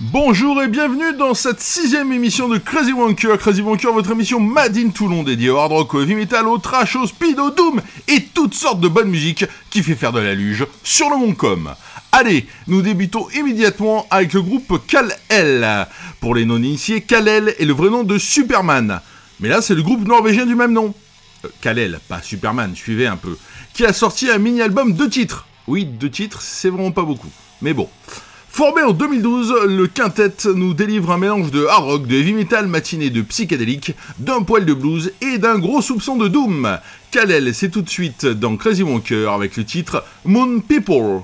Bonjour et bienvenue dans cette sixième émission de Crazy Wonker. Crazy Wonker, votre émission Mad in Toulon dédiée au hard rock, au heavy metal, au trash, au speed, au doom et toutes sortes de bonne musique qui fait faire de la luge sur le Montcom. Allez, nous débutons immédiatement avec le groupe Kal-El. Pour les non-initiés, Kal-El est le vrai nom de Superman. Mais là, c'est le groupe norvégien du même nom. Euh, Kal-El, pas Superman, suivez un peu. Qui a sorti un mini-album de titres. Oui, deux titres, c'est vraiment pas beaucoup. Mais bon. Formé en 2012, le quintet nous délivre un mélange de hard rock, de heavy metal matiné de psychédélique, d'un poil de blues et d'un gros soupçon de doom. Kalel, c'est tout de suite dans Crazy Wonker avec le titre Moon People.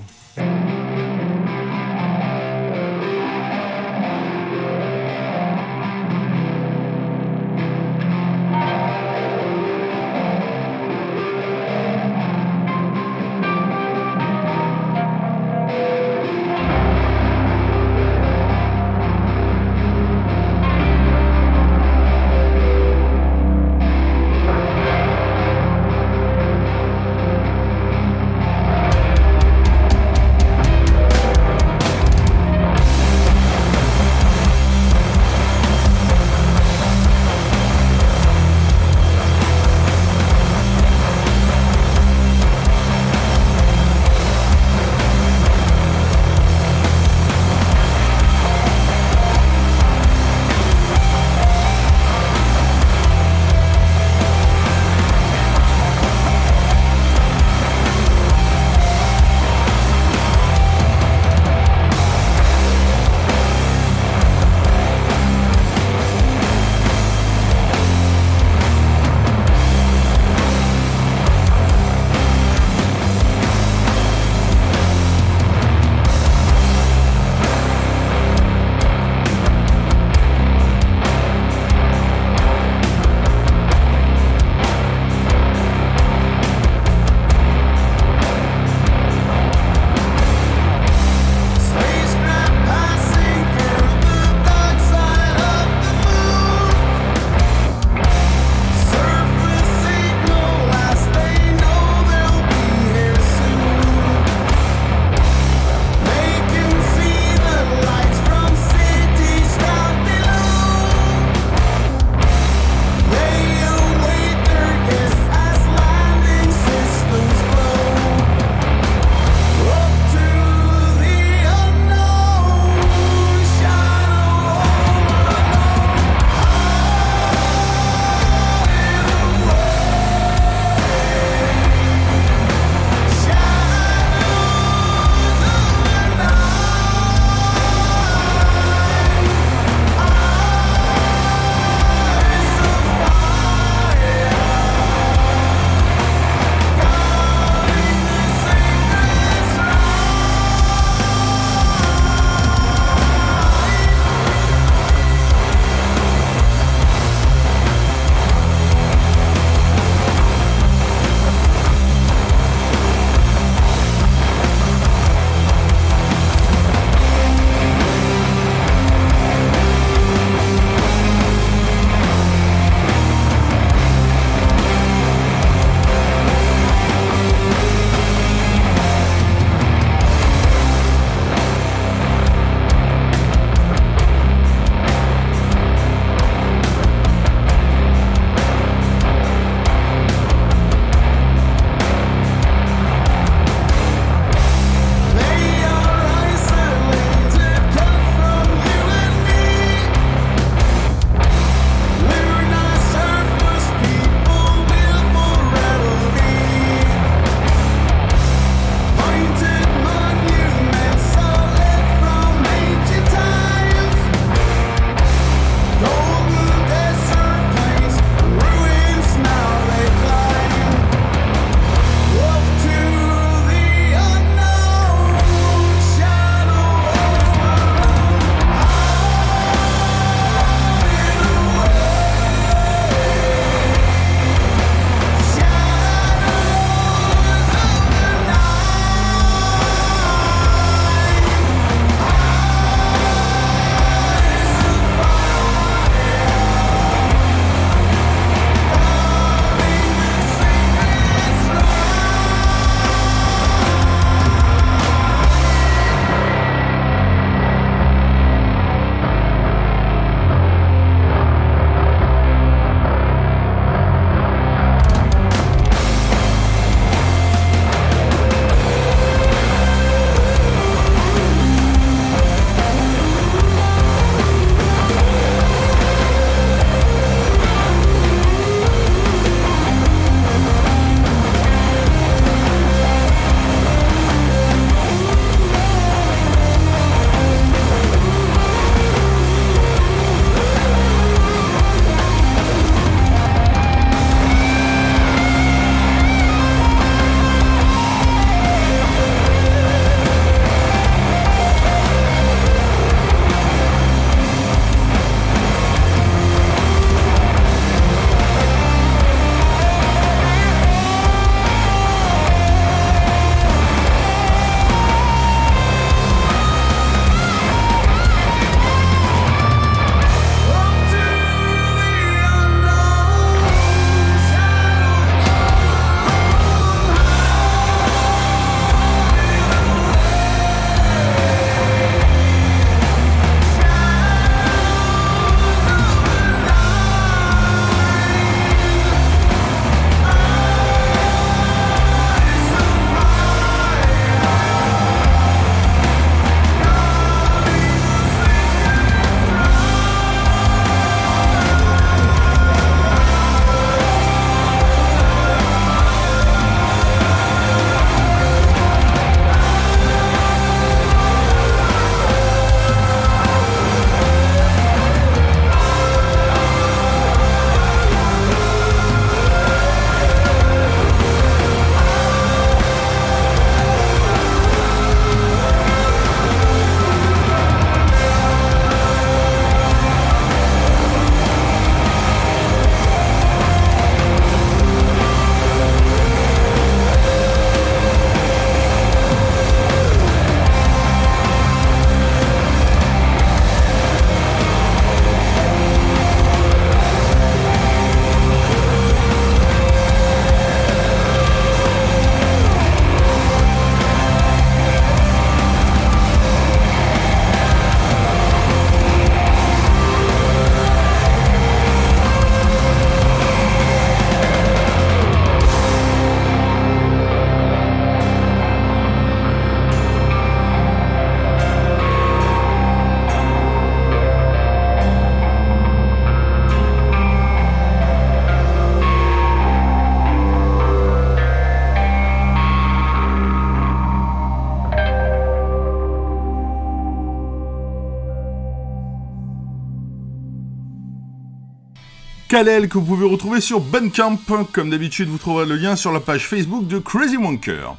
Kalel que vous pouvez retrouver sur Bandcamp. Comme d'habitude, vous trouverez le lien sur la page Facebook de Crazy Wonker.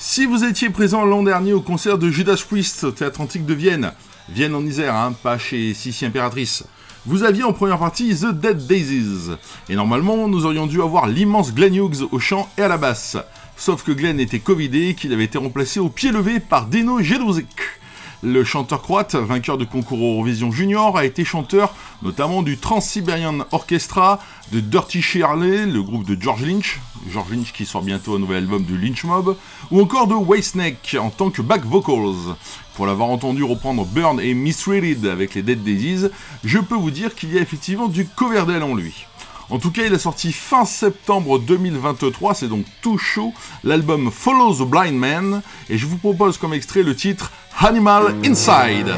Si vous étiez présent l'an dernier au concert de Judas Priest au Théâtre Antique de Vienne, Vienne en Isère, hein, pas chez Sissi Impératrice, vous aviez en première partie The Dead Daisies. Et normalement, nous aurions dû avoir l'immense Glenn Hughes au chant et à la basse. Sauf que Glenn était covidé et qu'il avait été remplacé au pied levé par Dino Jedrzejczyk. Le chanteur croate, vainqueur de concours Eurovision Junior, a été chanteur notamment du Trans-Siberian Orchestra, de Dirty Shirley, le groupe de George Lynch, George Lynch qui sort bientôt un nouvel album du Lynch Mob, ou encore de Whitesnake en tant que back vocals. Pour l'avoir entendu reprendre Burn et Misreaded avec les Dead Daisies, je peux vous dire qu'il y a effectivement du Coverdale en lui. En tout cas, il a sorti fin septembre 2023, c'est donc tout chaud, l'album Follow the Blind Man, et je vous propose comme extrait le titre Animal Inside.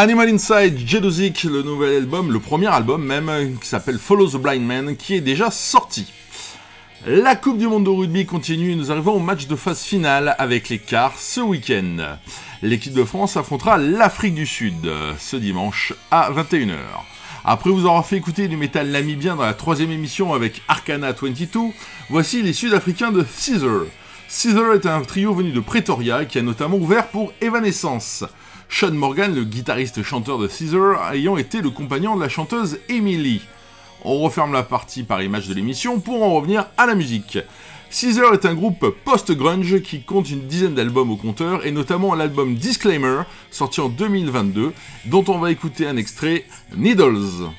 Animal Inside, Jedozik, le nouvel album, le premier album même, qui s'appelle Follow the Blind Man, qui est déjà sorti. La Coupe du Monde de rugby continue et nous arrivons au match de phase finale avec les quarts ce week-end. L'équipe de France affrontera l'Afrique du Sud ce dimanche à 21h. Après vous avoir fait écouter du métal namibien dans la troisième émission avec Arcana 22, voici les Sud-Africains de Caesar. Caesar est un trio venu de Pretoria qui a notamment ouvert pour Evanescence. Sean Morgan, le guitariste-chanteur de Caesar, ayant été le compagnon de la chanteuse Emily. On referme la partie par image de l'émission pour en revenir à la musique. Caesar est un groupe post-grunge qui compte une dizaine d'albums au compteur et notamment l'album Disclaimer sorti en 2022 dont on va écouter un extrait Needles.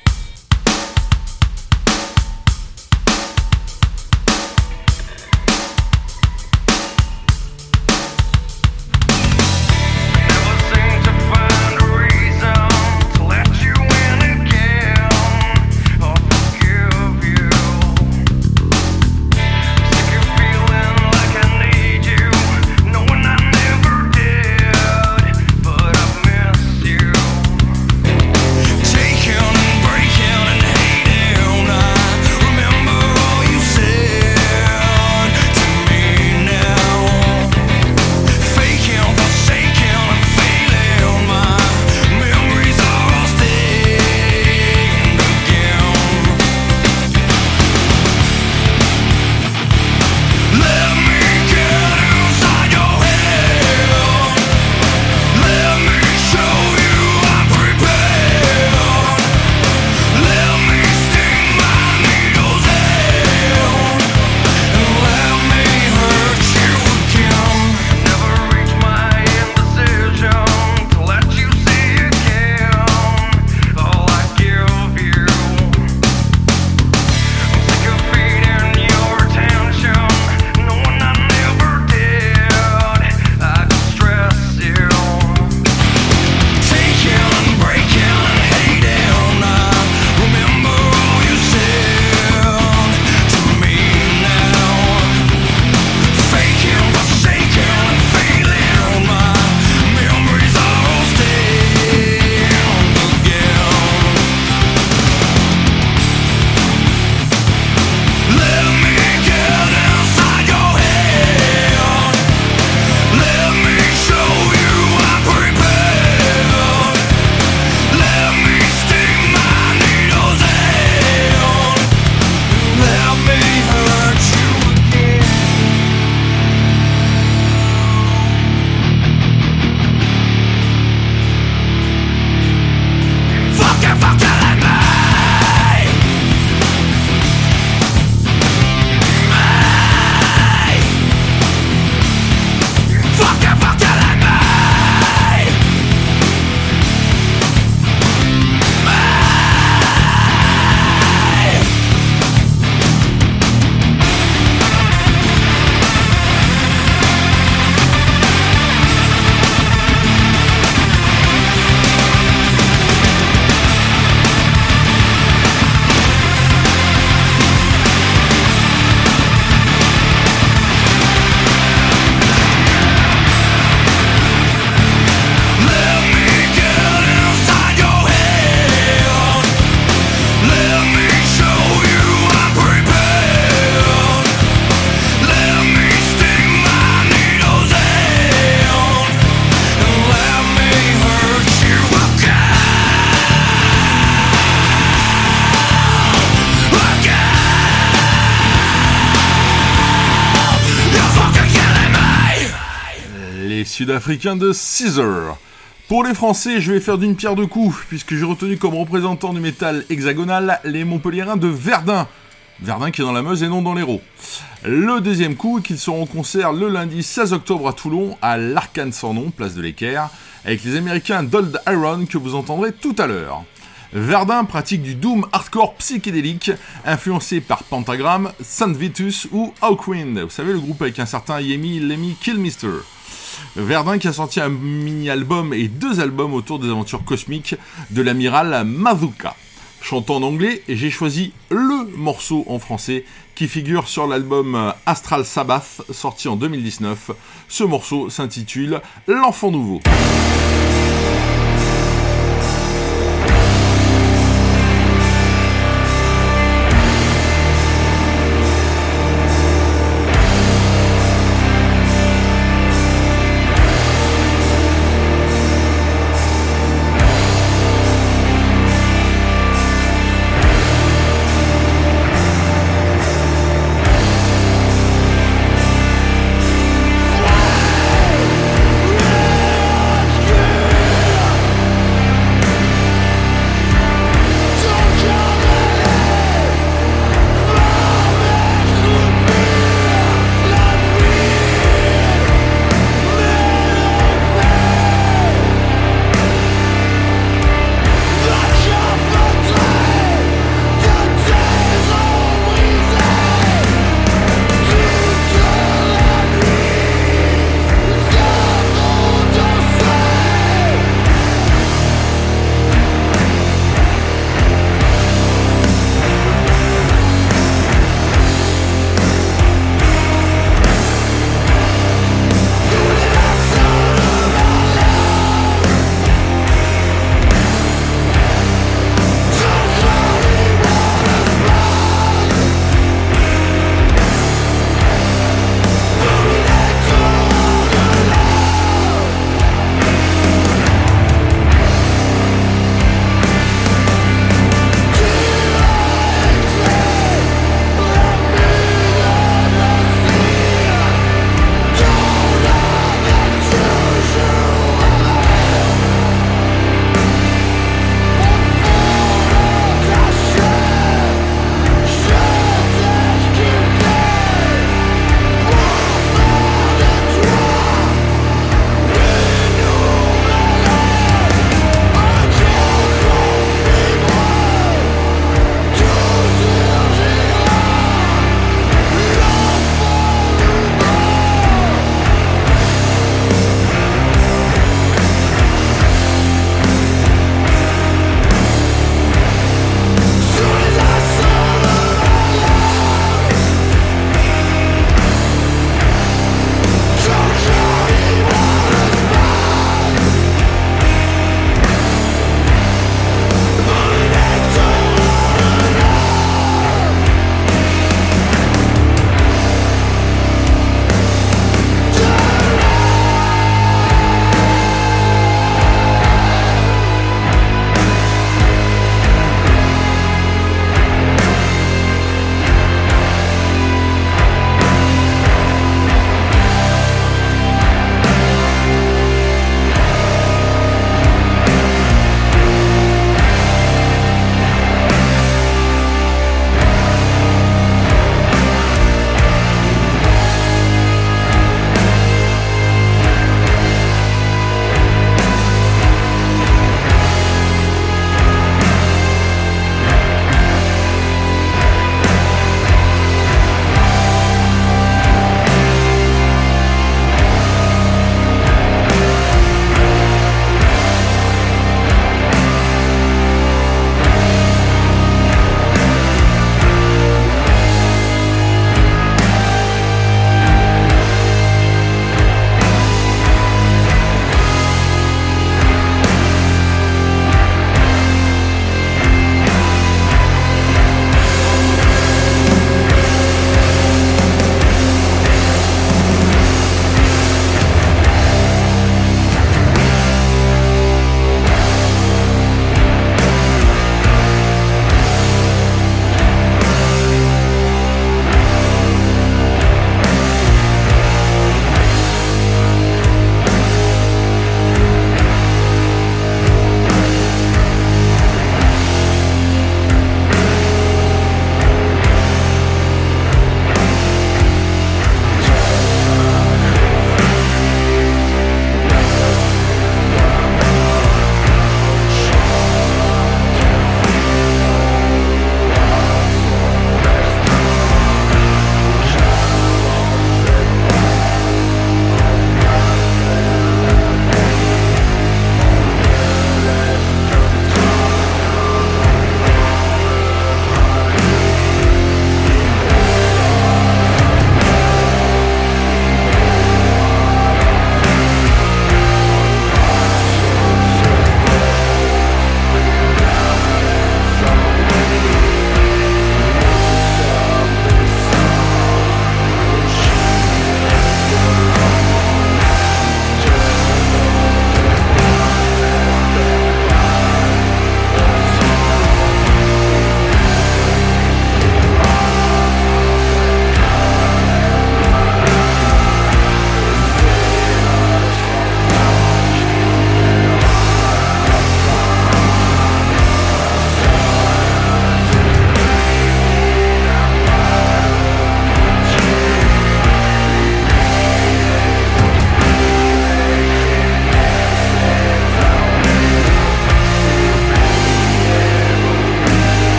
Sud-africain de Caesar. Pour les Français, je vais faire d'une pierre deux coups, puisque j'ai retenu comme représentant du métal hexagonal les Montpelliérains de Verdun. Verdun qui est dans la Meuse et non dans l'Hérault. Le deuxième coup qu'ils seront en concert le lundi 16 octobre à Toulon, à l'Arcane sans nom, place de l'Équerre, avec les Américains Dold Iron que vous entendrez tout à l'heure. Verdun pratique du doom hardcore psychédélique, influencé par Pentagram, Saint Vitus ou Hawkwind. Vous savez, le groupe avec un certain Yemi Lemmy Killmister. Verdun qui a sorti un mini-album et deux albums autour des aventures cosmiques de l'amiral Mazuka. Chantant en anglais, j'ai choisi le morceau en français qui figure sur l'album Astral Sabbath sorti en 2019. Ce morceau s'intitule L'enfant nouveau.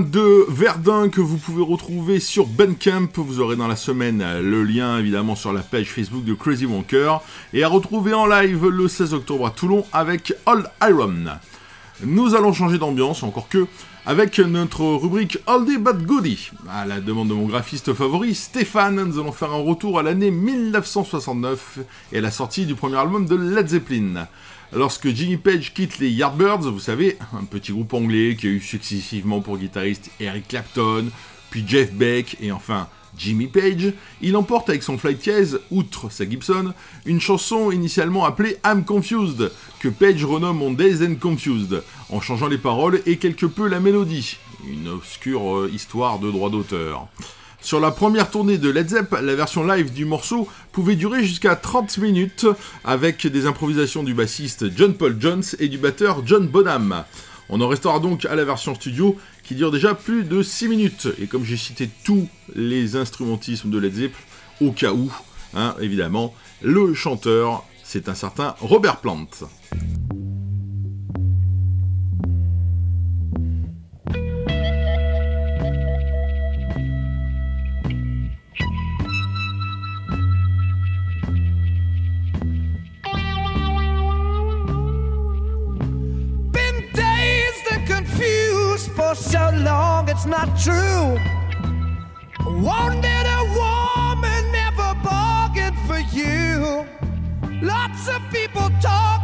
De Verdun que vous pouvez retrouver sur Bandcamp. Vous aurez dans la semaine le lien évidemment sur la page Facebook de Crazy Wonker et à retrouver en live le 16 octobre à Toulon avec Old Iron. Nous allons changer d'ambiance, encore que, avec notre rubrique Oldie But Goodie. À la demande de mon graphiste favori, Stéphane, nous allons faire un retour à l'année 1969 et à la sortie du premier album de Led Zeppelin. Lorsque Jimmy Page quitte les Yardbirds, vous savez, un petit groupe anglais qui a eu successivement pour guitariste Eric Clapton, puis Jeff Beck et enfin Jimmy Page, il emporte avec son flight case, outre sa Gibson, une chanson initialement appelée I'm Confused, que Page renomme en Days and Confused, en changeant les paroles et quelque peu la mélodie. Une obscure euh, histoire de droit d'auteur. Sur la première tournée de Led Zepp, la version live du morceau pouvait durer jusqu'à 30 minutes avec des improvisations du bassiste John Paul Jones et du batteur John Bonham. On en restera donc à la version studio qui dure déjà plus de 6 minutes. Et comme j'ai cité tous les instrumentismes de Led Zepp, au cas où, hein, évidemment, le chanteur, c'est un certain Robert Plant. Long, it's not true. Wanted a woman, never bargained for you. Lots of people talking,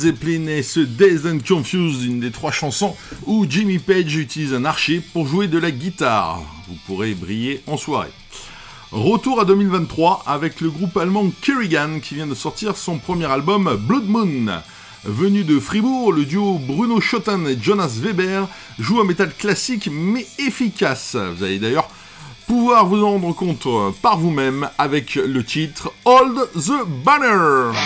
Zeppelin et ce Dazed and Confused, une des trois chansons où Jimmy Page utilise un archer pour jouer de la guitare. Vous pourrez briller en soirée. Retour à 2023 avec le groupe allemand Kerrigan qui vient de sortir son premier album Blood Moon. Venu de Fribourg, le duo Bruno Schotten et Jonas Weber joue un métal classique mais efficace. Vous allez d'ailleurs pouvoir vous en rendre compte par vous-même avec le titre Hold the Banner.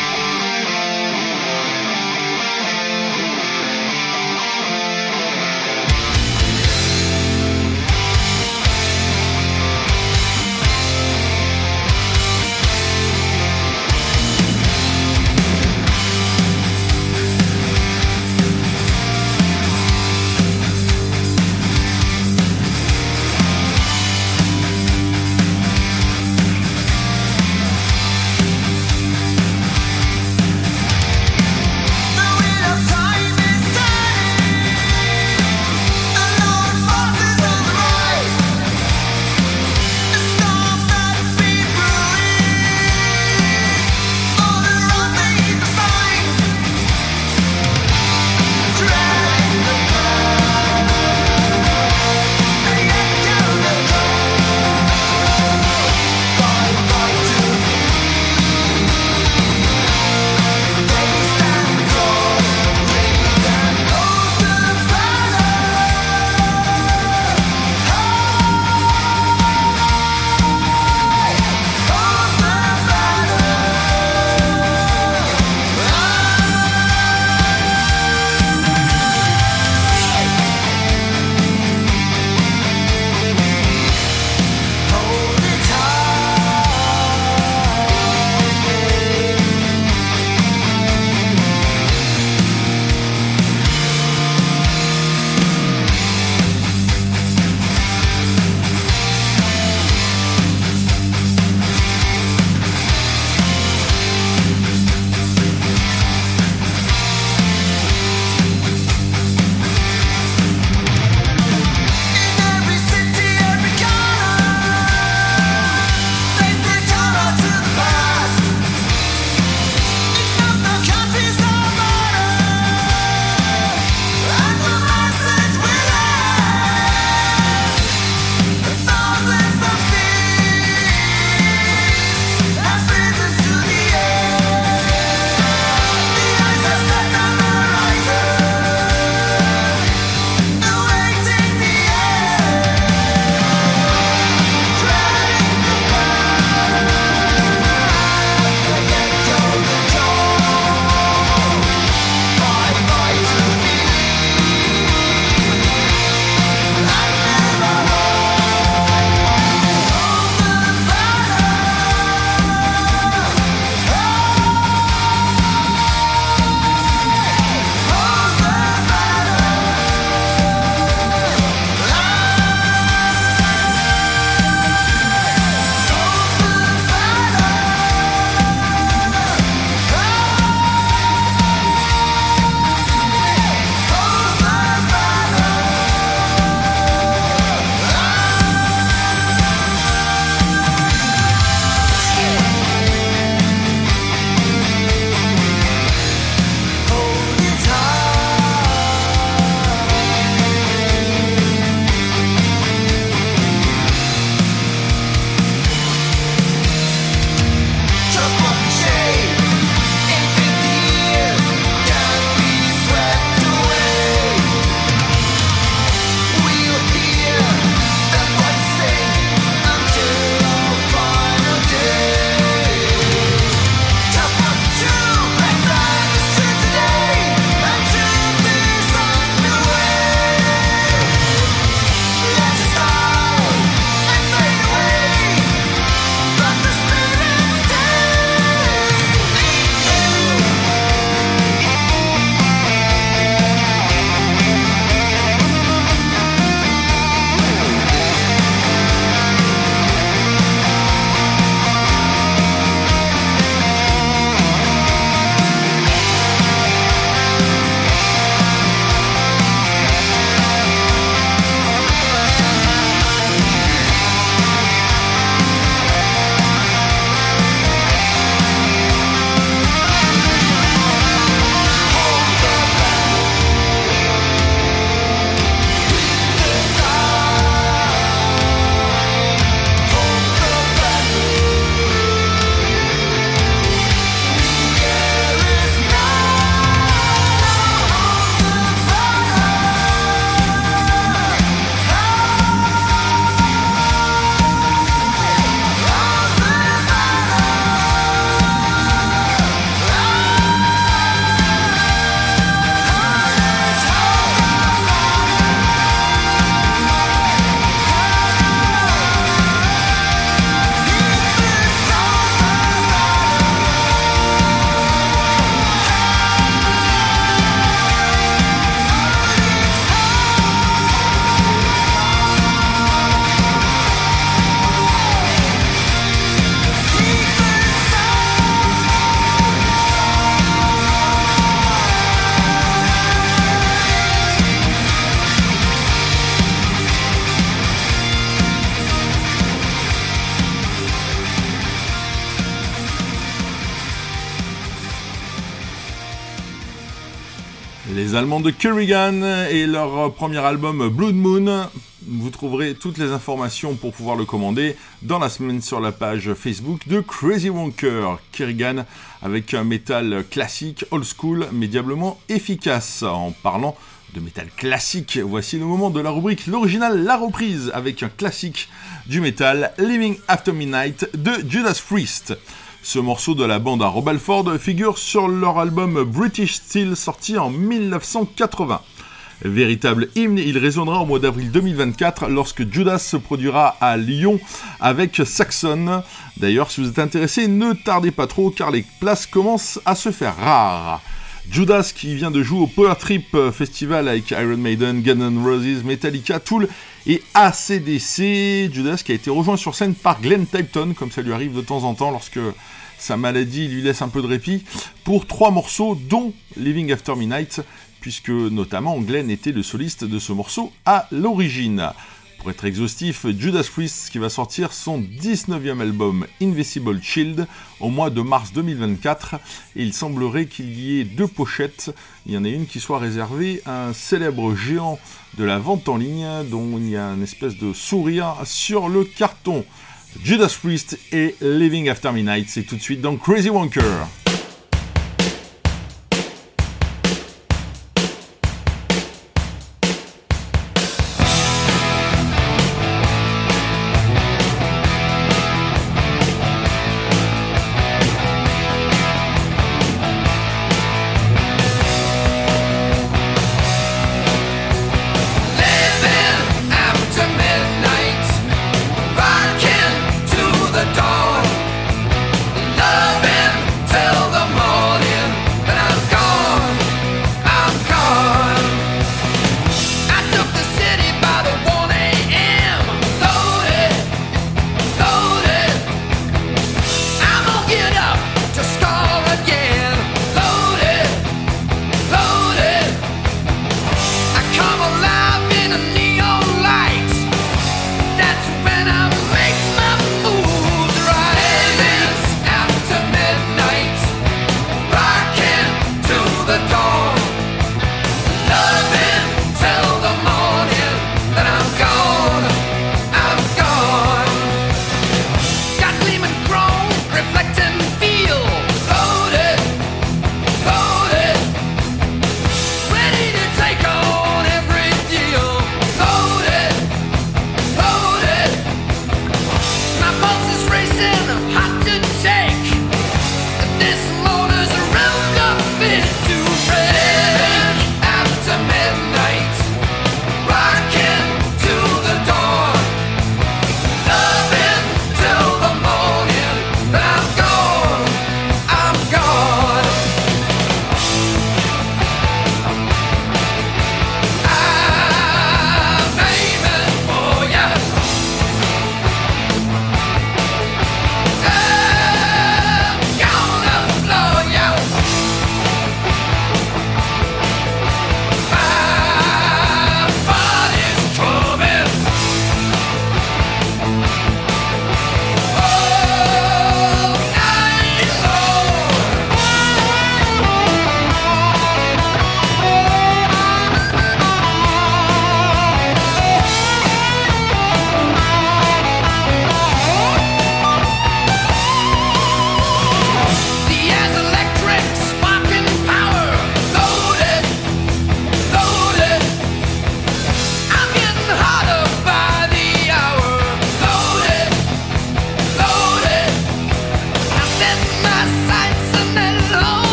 De Kerrigan et leur premier album Blood Moon. Vous trouverez toutes les informations pour pouvoir le commander dans la semaine sur la page Facebook de Crazy Wonker. Kerrigan avec un métal classique, old school, mais diablement efficace. En parlant de métal classique, voici le moment de la rubrique L'original, la reprise avec un classique du métal, Living After Midnight de Judas Priest. Ce morceau de la bande à Rob Alford figure sur leur album British Steel sorti en 1980. Véritable hymne, il résonnera au mois d'avril 2024 lorsque Judas se produira à Lyon avec Saxon. D'ailleurs, si vous êtes intéressé, ne tardez pas trop car les places commencent à se faire rares. Judas qui vient de jouer au Power Trip Festival avec Iron Maiden, Guns N' Roses, Metallica, Tool et ACDC. Judas qui a été rejoint sur scène par Glenn Tipton, comme ça lui arrive de temps en temps lorsque sa maladie lui laisse un peu de répit, pour trois morceaux dont Living After Midnight, puisque notamment Glenn était le soliste de ce morceau à l'origine. Pour être exhaustif, Judas Priest qui va sortir son 19e album Invisible Shield au mois de mars 2024 et il semblerait qu'il y ait deux pochettes. Il y en a une qui soit réservée à un célèbre géant de la vente en ligne dont il y a une espèce de sourire sur le carton. Judas Priest et Living After Midnight, c'est tout de suite dans Crazy Wonker.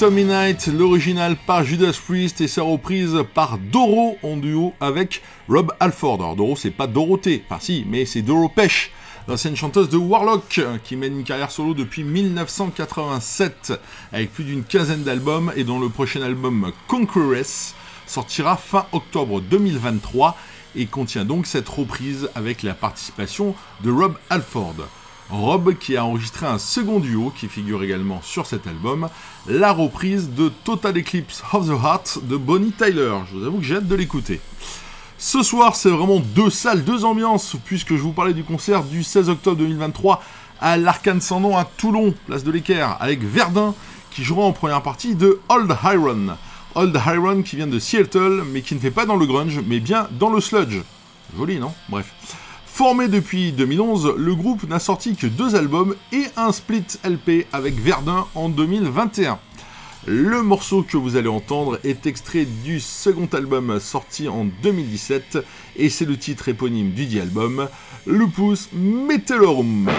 After Midnight, l'original par Judas Priest et sa reprise par Doro en duo avec Rob Alford. Alors Doro c'est pas Dorothée, enfin si, mais c'est Doro Pêche, l'ancienne chanteuse de Warlock qui mène une carrière solo depuis 1987 avec plus d'une quinzaine d'albums et dont le prochain album Conqueress sortira fin octobre 2023 et contient donc cette reprise avec la participation de Rob Alford. Rob qui a enregistré un second duo qui figure également sur cet album, la reprise de Total Eclipse of the Heart de Bonnie Tyler. Je vous avoue que j'ai hâte de l'écouter. Ce soir, c'est vraiment deux salles, deux ambiances, puisque je vous parlais du concert du 16 octobre 2023 à l'Arcane sans nom à Toulon, place de l'Équerre, avec Verdun qui jouera en première partie de Old Iron. Old Iron qui vient de Seattle, mais qui ne fait pas dans le grunge, mais bien dans le sludge. Joli, non? Bref. Formé depuis 2011, le groupe n'a sorti que deux albums et un split LP avec Verdun en 2021. Le morceau que vous allez entendre est extrait du second album sorti en 2017 et c'est le titre éponyme du dit album, Lupus Meteorum.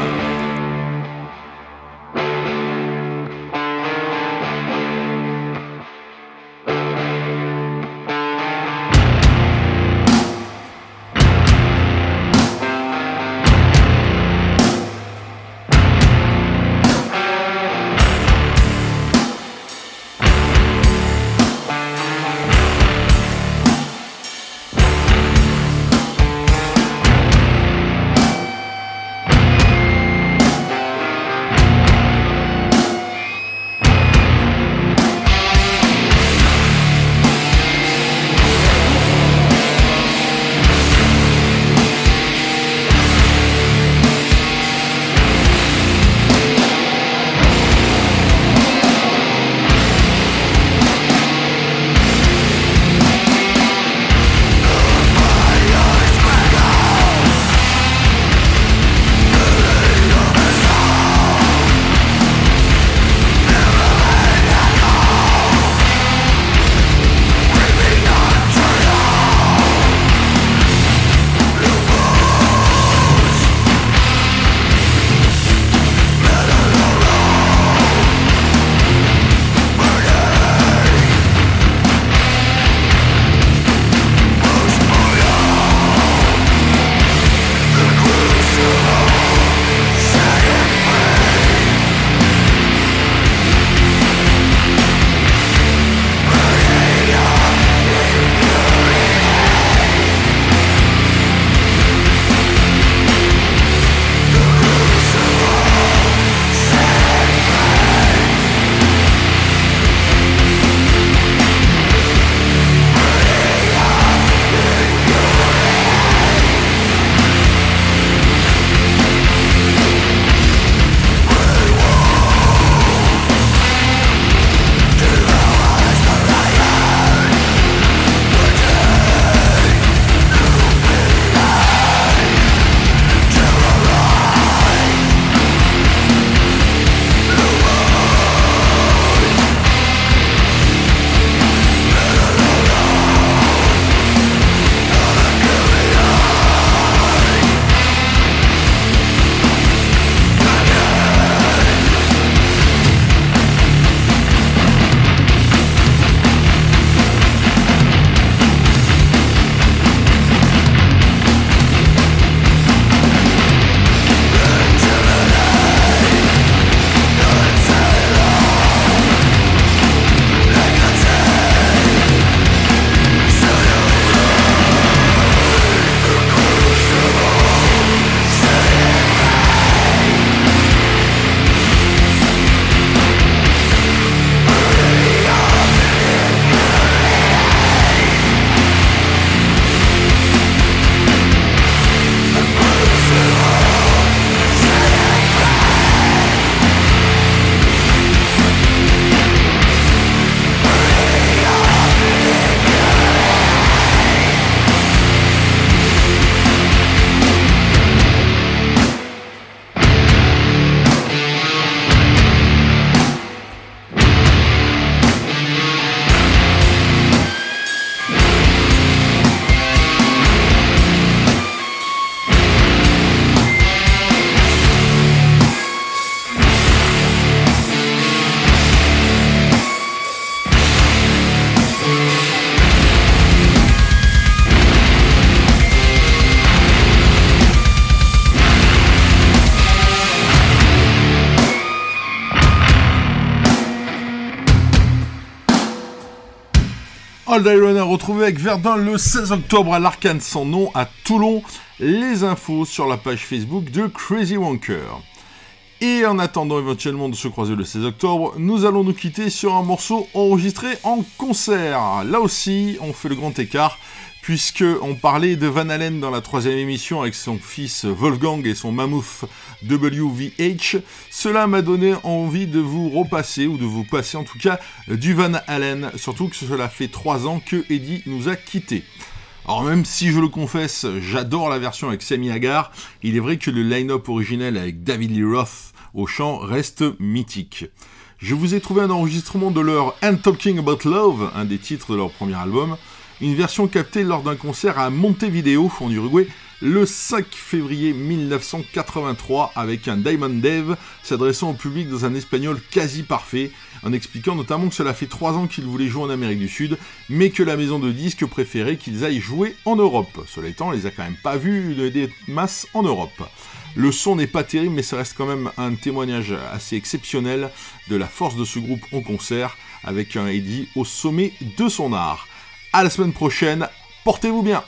Old Iron a retrouvé avec Verdun le 16 octobre à l'Arcane sans nom à Toulon. Les infos sur la page Facebook de Crazy Wonker. Et en attendant éventuellement de se croiser le 16 octobre, nous allons nous quitter sur un morceau enregistré en concert. Là aussi, on fait le grand écart puisque on parlait de Van Halen dans la troisième émission avec son fils Wolfgang et son mammouth WVH. Cela m'a donné envie de vous repasser, ou de vous passer en tout cas, du Van Halen, surtout que cela fait trois ans que Eddie nous a quittés. Alors même si je le confesse, j'adore la version avec Sammy Hagar, il est vrai que le line-up originel avec David Lee Roth au chant reste mythique. Je vous ai trouvé un enregistrement de leur And Talking About Love, un des titres de leur premier album, une version captée lors d'un concert à Montevideo, en Uruguay, le 5 février 1983, avec un Diamond Dave s'adressant au public dans un espagnol quasi parfait, en expliquant notamment que cela fait 3 ans qu'ils voulaient jouer en Amérique du Sud, mais que la maison de disques préférait qu'ils aillent jouer en Europe. Cela étant, on les a quand même pas vus des masses en Europe. Le son n'est pas terrible, mais ça reste quand même un témoignage assez exceptionnel de la force de ce groupe en concert, avec un Eddie au sommet de son art. À la semaine prochaine, portez-vous bien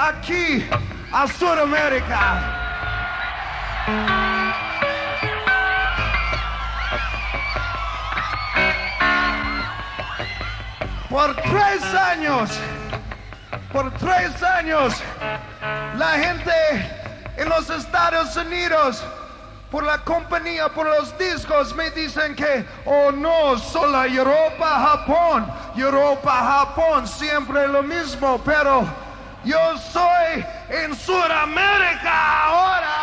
aquí a Sudamérica. Por tres años, por tres años, la gente en los Estados Unidos, por la compañía, por los discos, me dicen que, oh no, solo Europa, Japón, Europa, Japón, siempre lo mismo, pero yo soy en Sudamérica ahora.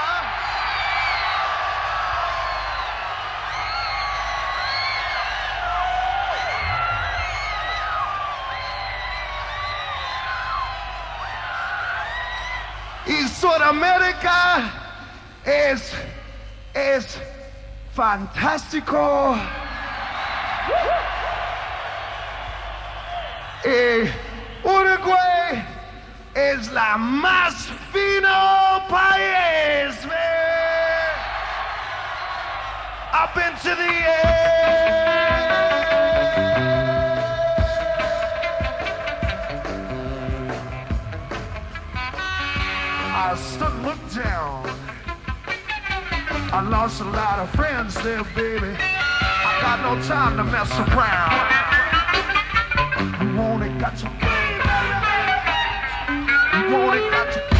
Y Sudamérica es, es fantástico. Eh, Uruguay es la más fino país. Up into the air. I stood, looked down lost a lot of friends there, baby. I got no time to mess around. You want it, got to. You want it, got to.